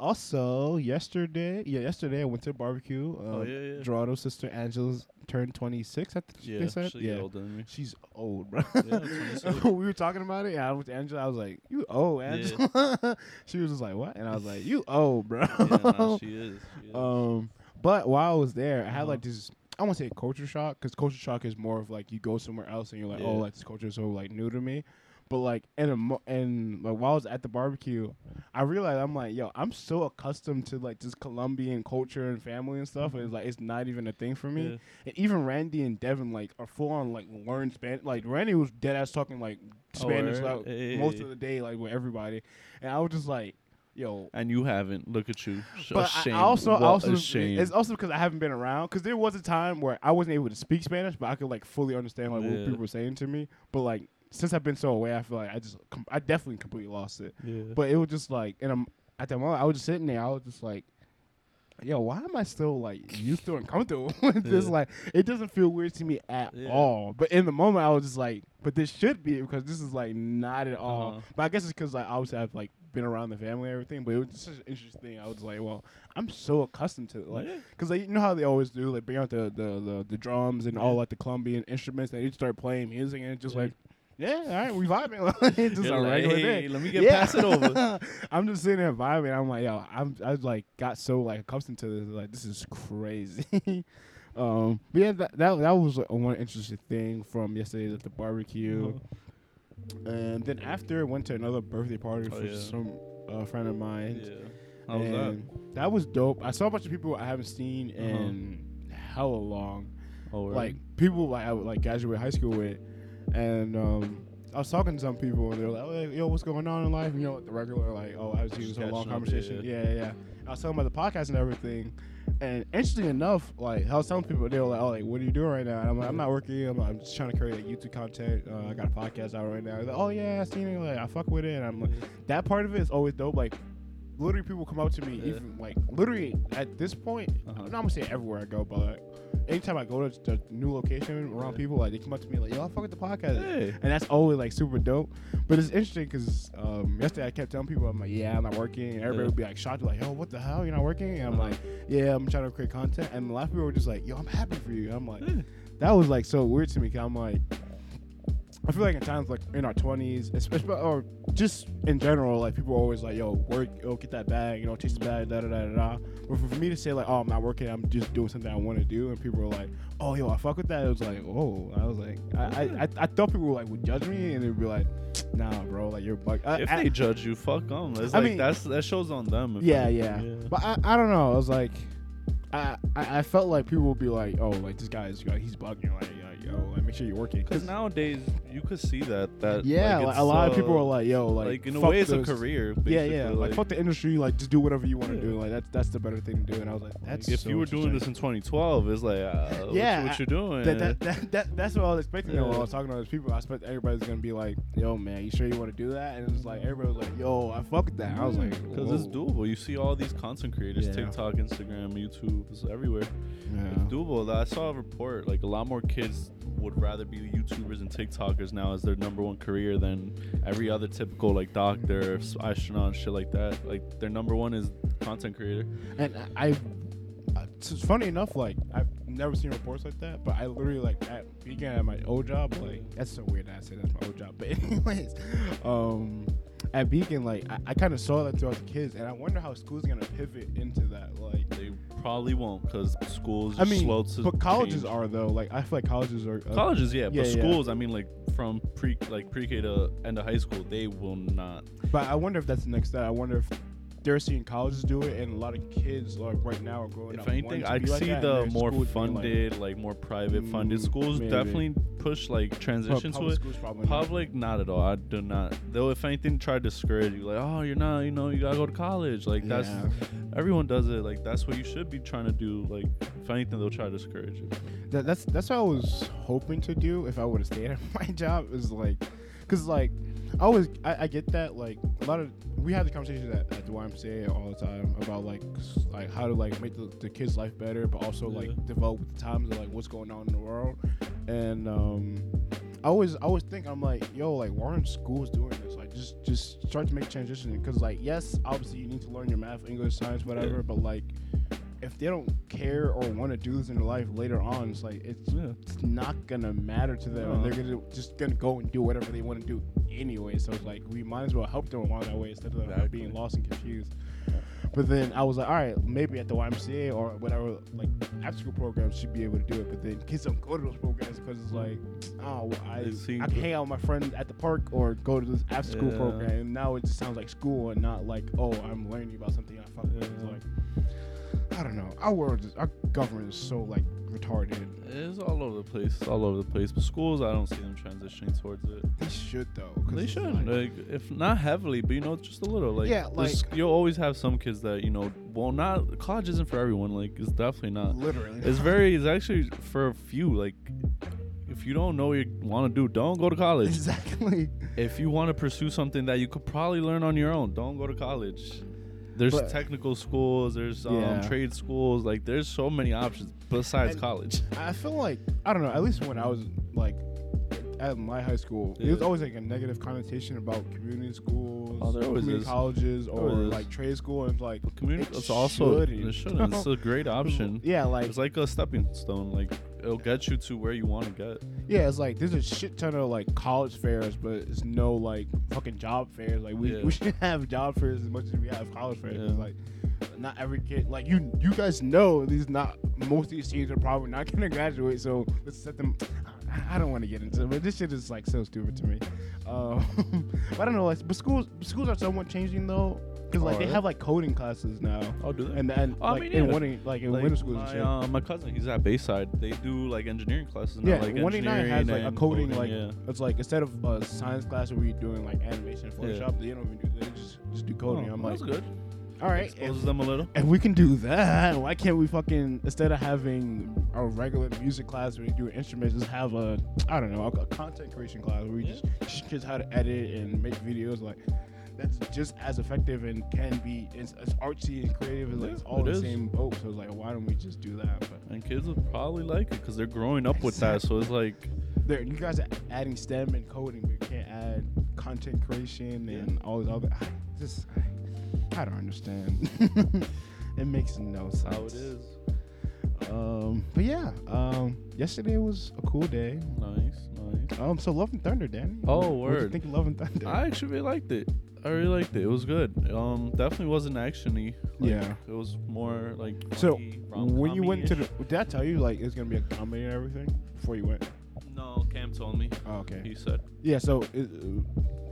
also yesterday, yeah, yesterday I went to a barbecue. Uh, oh yeah, yeah. Gerardo's sister Angela's turned 26. I think yeah, they said. she's yeah, older than me. she's old, bro. Yeah, we were talking about it. Yeah, I was Angela. I was like, "You old, Angela." she was just like, "What?" And I was like, "You old, bro." yeah, nah, she is. She is. um, but while I was there, I had Uh-huh. like this. I want to say culture shock because culture shock is more of like you go somewhere else and you're like, Yeah. "Oh, like this culture is so like new to me." But like in a mo- and like while I was at the barbecue, I realized I'm like, yo, I'm so accustomed to like just Colombian culture and family and stuff, and it's like it's not even a thing for me. Mm-hmm. Yeah. And even Randy and Devin like are full on like learn Spanish. Like Randy was dead ass talking like Spanish word? like Hey. most of the day like with everybody, and I was just like, yo. And you haven't. Look at you. But I- ashamed. I also, What also, it's also because I haven't been around. Because there was a time where I wasn't able to speak Spanish, but I could like fully understand like what people were saying to me. But like since I've been so away, I feel like I just, com- I definitely completely lost it. yeah. But it was just like, and I'm at that moment, I was just sitting there. I was just like, yo, why am I still like used to and comfortable with this? Yeah. Like, it doesn't feel weird to me at Yeah. all. But in the moment, I was just like, but this should be because this is like not at all. Uh-huh. But I guess it's because like I always have like been around the family and everything, but it was just such an interesting thing. I was like, well, I'm so accustomed to it, like, Yeah. cause like you know how they always do, like bring out the the the, the drums and all like the Colombian instruments, and you start playing music, and it's just like. Yeah, all right, we vibing. it's just You're a like, regular "Hey, day. let me get Yeah. pass it over. I'm just sitting there vibing. I'm like, yo, I'm I like got so like accustomed to this. Like, this is crazy. um, but yeah, that that, that was like, one interesting thing from yesterday at the barbecue. And then after, went to another birthday party Oh, for yeah. some uh, friend of mine. Yeah. How was that? that was dope. I saw a bunch of people I haven't seen Uh-huh. in hella long Oh, word? like people like I would like graduate high school with, and um, I was talking to some people and they were like, oh, "Yo, what's going on in life?" You know, the regular like, "Oh, I was using some long up, conversation." yeah. Yeah, yeah. I was talking about the podcast and everything, and interestingly enough, like I was telling people they were like, "Oh, like what are you doing right now?" And I'm like, "I'm not working. I'm, I'm just trying to create like YouTube content. Uh, I got a podcast out right now." Like, "Oh yeah, I seen it. Like I fuck with it." And I'm like, that part of it is always dope. Like literally, people come up to me, Yeah. even like literally at this point. Uh-huh. I'm not gonna say everywhere I go, but like, anytime I go to a new location around Yeah. people, like they come up to me like, "Yo, I fuck with the podcast," Hey. and that's always like super dope. But it's interesting because um, yesterday I kept telling people, "I'm like, yeah, I'm not working," and everybody Yeah. would be like shocked, like, "Yo, what the hell? You're not working?" And I'm Uh-huh. like, "Yeah, I'm trying to create content," and a lot of people were just like, "Yo, I'm happy for you." I'm like, that was like so weird to me. Cause I'm like, I feel like in times like in our 20s, especially or just in general, like people are always like, "Yo, work, yo, get that bag, you know, chase the bag, da da da da." But for, for me to say like, "Oh, I'm not working, I'm just doing something I want to do," and people are like, "Oh, yo, I fuck with that," it was like, "Oh," I was like, I I, I, thought people were like would judge me and they'd be like, "Nah, bro, like you're bug." I, if I- they judge you, fuck them. It's I like mean- that's that shows on them. if yeah, yeah, But I, I don't know. I was like, I, I, I felt like people would be like, "Oh, like this guy is like, he's bugging." Like, yo, yo, like make sure you're working. Because nowadays you could see that that yeah, like, like, a lot of people uh, are like, "Yo, like, like, in a way it's a career. Yeah, basically, yeah, like, fuck the industry, like just do whatever you want to Yeah. do. Like that's that's the better thing to do. And I was like, like, that's if so you were doing this in 2012, it's like uh, what- Yeah, what, you're doing? that, that, that, that, that's what I was expecting though, when I was talking to those people. I expect everybody's gonna be like, "Yo, man, you sure you want to do that?" And it's like everybody was like, "Yo, I fuck with that." I was like, because it's doable. You see all these content creators, Yeah. TikTok, Instagram, YouTube, it's everywhere. Yeah. It's doable. I saw a report like a lot more kids would rather be YouTubers and TikTokers now as their number one career than every other typical like doctor, astronaut, shit like that. Like their number one is content creator. And I, it's funny enough, like I've never seen reports like that, but I literally like at began at my old job, like that's so weird that I say that's my old job, but anyways, um, at Beacon, like I, I kind of saw that throughout the kids, and I wonder how school's gonna pivot into that, like. Probably won't because schools I mean, slow to but colleges change. are though. Like I feel like colleges are. Uh, Colleges, yeah, Yeah, but yeah. schools, I mean, like from pre like pre-K to end of high school, they will not. But I wonder if that's the next step. I wonder if they're seeing colleges do it, and a lot of kids like right now are growing If up. anything, wanting I'd like see the more being like- funded, like, more private funded Mm, schools maybe. definitely push like transition to public it. probably not. Public, not at all. I do not. They'll, if anything, try to discourage you. Like, oh, you're not. You know, you gotta go to college. Like that's Yeah. everyone does it. Like that's what you should be trying to do. Like if anything, they'll try to discourage you. That, that's that's what I was hoping to do if I would have stayed at my job. Is like, cause like I always I, I get that like a lot of we have the conversations at, at the YMCA all the time about like like how to like make the, the kids' life better, but also Yeah. like develop with the times of like what's going on in the world. And um, I always I always think I'm like yo like why aren't schools doing this? Like just just start to make transition because like yes obviously you need to learn your math, English, science, whatever, Yeah. but like if they don't care or want to do this in their life later on, it's like it's Yeah. it's not gonna matter to them. No. They're gonna just gonna go and do whatever they want to do anyway. So it's like we might as well help them along that way instead of them Exactly. being lost and confused. But then I was like, all right, maybe at the YMCA or whatever, like after school programs should be able to do it. But then kids don't go to those programs because it's like, oh, I, I can hang out with my friends at the park or go to this after school Yeah. program. And now it just sounds like school and not like, oh, I'm learning about something I fuck with. It's Yeah. like, I don't know. Our world, is, our government is so like retarded. It's all over the place. It's all over the place. But schools, I don't see them transitioning towards it. They should though. They should, like- like, if not heavily, but you know, just a little. Like, Yeah, like- you'll always have some kids that you know. Well, not college isn't for everyone. Like, it's definitely not. literally. It's very. It's actually for a few. Like, if you don't know what you want to do, don't go to college. exactly. if you want to pursue something that you could probably learn on your own, don't go to college. There's But- technical schools. There's um, Yeah. trade schools. Like, there's so many options besides And- college. I feel like I don't know. At least when I was like at my high school, Yeah. was always like a negative connotation about community schools, Oh, there community is. colleges, or like trade school, and it's like But community, It it's also shouldn't. it shouldn't. It's a great option. yeah, like It's like a stepping stone. Like it'll get you to where you want to get. yeah, it's like there's a shit ton of like college fairs, but it's no like fucking job fairs. Like we, Yeah. we should have job fairs as much as we have college fairs. Yeah. Like not every kid like you you guys know these not most of these teams are probably not gonna graduate, so let's set them I- don't want to get into it, but this shit is like so stupid to me. Um, but I don't know, like, but schools schools are somewhat changing though, because like they have like coding classes now, Oh, do they? and then Oh, I like mean, in yeah. winning like in middle schools and my, shit. uh, my cousin, he's at Bayside. They do like engineering classes now. Yeah, like 189 has like a and coding, like yeah. it's like instead of a science class where we doing like animation, and Photoshop, they don't even do they just just do coding. Oh, I'm like, that's good. all right, Exposes if, them a little. if we can do that, why can't we fucking instead of having a regular music class where you do instruments, just have a I don't know a, a content creation class where we Yeah. just teach kids how to edit and make videos like. That's just as effective and can be as, as artsy and creative as like it's all it the is. same boat. So it's like, why don't we just do that? But And kids will probably like it because they're growing up with that. So it's like, there you guys are adding STEM and coding, but you can't add content creation Yeah. and all this other. I just I, I don't understand. it makes no sense. how it is. Um, but yeah, um, yesterday was a cool day. Nice, nice. Um, so Love and Thunder, Danny. Oh, What do you word. think Love and Thunder? I actually really liked it. I really liked it. It was good. Um, definitely wasn't actiony. Like, Yeah. It was more like. so when you went to the, did I tell you like it's gonna be a comedy and everything before you went? No, Cam told me. Oh, okay. He said. Yeah. So. It,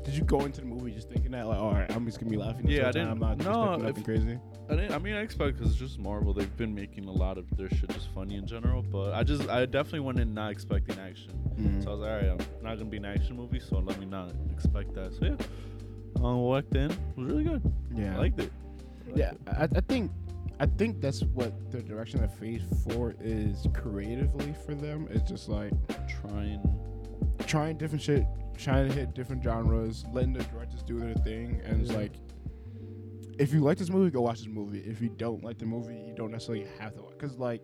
did you go into the movie just thinking that like, all right, I'm just gonna be laughing? Yeah, I didn't- Time. I'm not no, nothing if- crazy. I, didn't, I mean, I expect because it's just Marvel. They've been making a lot of their shit just funny in general. But I just, I definitely went in not expecting action. Mhm. So I was like, all right, I'm not gonna be an action movie, so let me not expect that. So yeah, um, walked in, was really good. Yeah. I liked it. I liked Yeah, it. I, I think I think that's what the direction of Phase Four is creatively for them. It's just like trying. trying different shit, trying to hit different genres, letting the directors do their thing, and it's like. If you like this movie, go watch this movie. If you don't like the movie, you don't necessarily have to. watch. Because, like,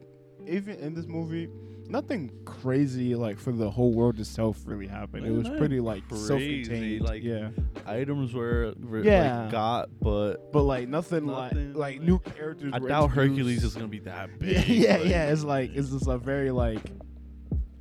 even in this movie, nothing crazy, like, for the whole world itself really happened. It was pretty, like, crazy, self-contained. like, yeah. Items were, were Yeah. like got, but But, like, nothing, Nothing, like, like, new characters I were doubt Hercules is gonna be that big. yeah, like- yeah. It's like it's just a very like,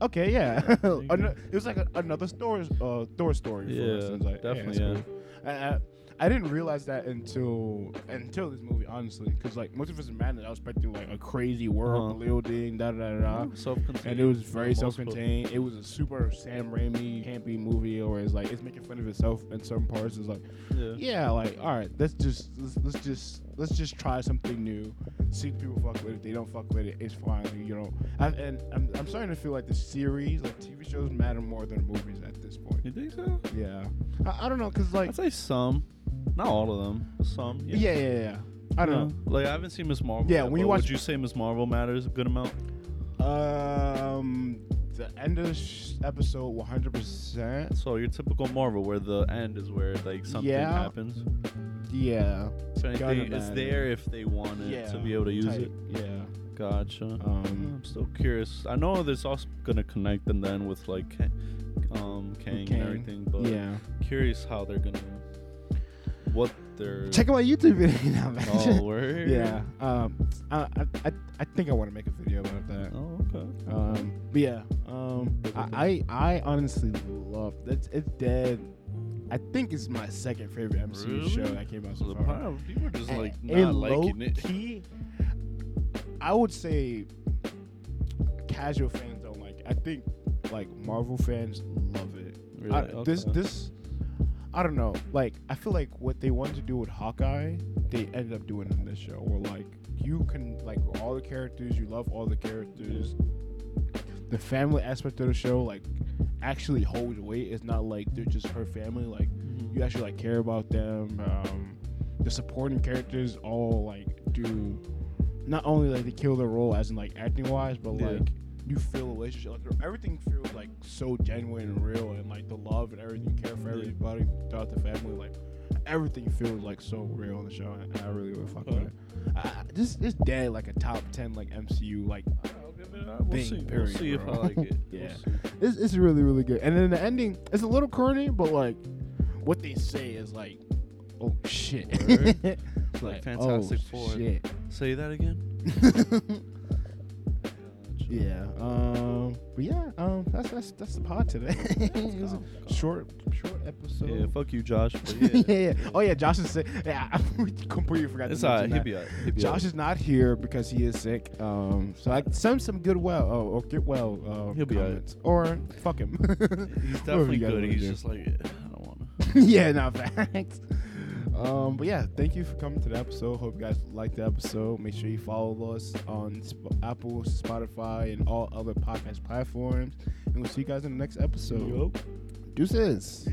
okay, yeah. It was like a, another Thor, uh, Thor story. For Yeah, instance. Like, definitely, yeah. I, I, I didn't realize that until until this movie, honestly, because like Multiverse of Madness, I was expecting like a crazy world Uh-huh. building, da da da da. Self-contained. And it was very most self-contained. It was a super Sam Raimi campy movie, or it's like it's making fun of itself in some parts. It's like. Yeah. yeah, like all right, let's just let's, let's just let's just try something new. See if people fuck with it. They don't fuck with it. It's fine. You know, I, and I'm, I'm starting to feel like the series, like TV shows, matter more than movies at this point. You think so? Yeah, I, I don't know, cause like I'd say some, not all of them, some. yeah, yeah, yeah. yeah. I don't know. Like I haven't seen Ms. Marvel. Yeah, yet, when you but watch- would you say Ms. Marvel matters a good amount? Um, the end of sh- episode, 100. percent So your typical Marvel, where the end is where like something Yeah. happens. Yeah, So Gotta anything, it's matter. there if they want it yeah. to be able to use tight, it. Yeah. Gotcha. Um, I'm still curious. I know there's also gonna connect and then with like Ka- um Kang, Kang, and everything, but yeah. curious how they're gonna what they're Check out my YouTube video now, man. Oh word. Yeah. Um. I, I I think I want to make a video about that. Oh okay. Um. But yeah. Um. I I, I honestly love that's it's dead. I think it's my second favorite MCU Really? show that came out So so far. people are just like And not liking it. low-key, I would say casual fans don't like it. I think like Marvel fans love it. Really? I, This this I don't know. Like I feel like what they wanted to do with Hawkeye, they ended up doing in this show. Where like you can like all the characters, you love all the characters. The family aspect of the show like actually holds weight. It's not like they're just her family. Like Mhm. you actually like care about them. Um, the supporting characters all like do not only like they kill their role as in like acting wise, but Yeah. like you feel a relationship. Like everything feels like so genuine and real, and like the love and everything, you care for everybody throughout the family. Like everything feels like so real on the show, and I really would fuck with it. I, this is dead like a top ten like MCU like I'll give it. I'll we'll thing. see. We'll see if I like it. yeah, We'll it's it's really really good. And then the ending, it's a little corny, but like what they say is like, oh shit, Word. like oh, Fantastic oh, Four. Shit. Say that again. yeah. Um. But yeah. Um. That's that's that's the pod today. it was a Calm, calm. short short episode. Yeah, fuck you, Josh. But yeah, yeah, yeah. Oh yeah, Josh is sick. Yeah, I completely forgot. it's to alright. mention He'll that. be alright. He'll be Josh alright. is not here because he is sick. Um, so I send some good well oh, or get well. Uh, He'll be alright. comments. or fuck him. He's Whatever definitely you guys good. wanna He's do. just like I don't want to. yeah, not facts. Um, but yeah, thank you for coming to the episode. Hope you guys liked the episode. Make sure you follow us on Sp- Apple, Spotify, and all other podcast platforms. And we'll see you guys in the next episode. Deuces.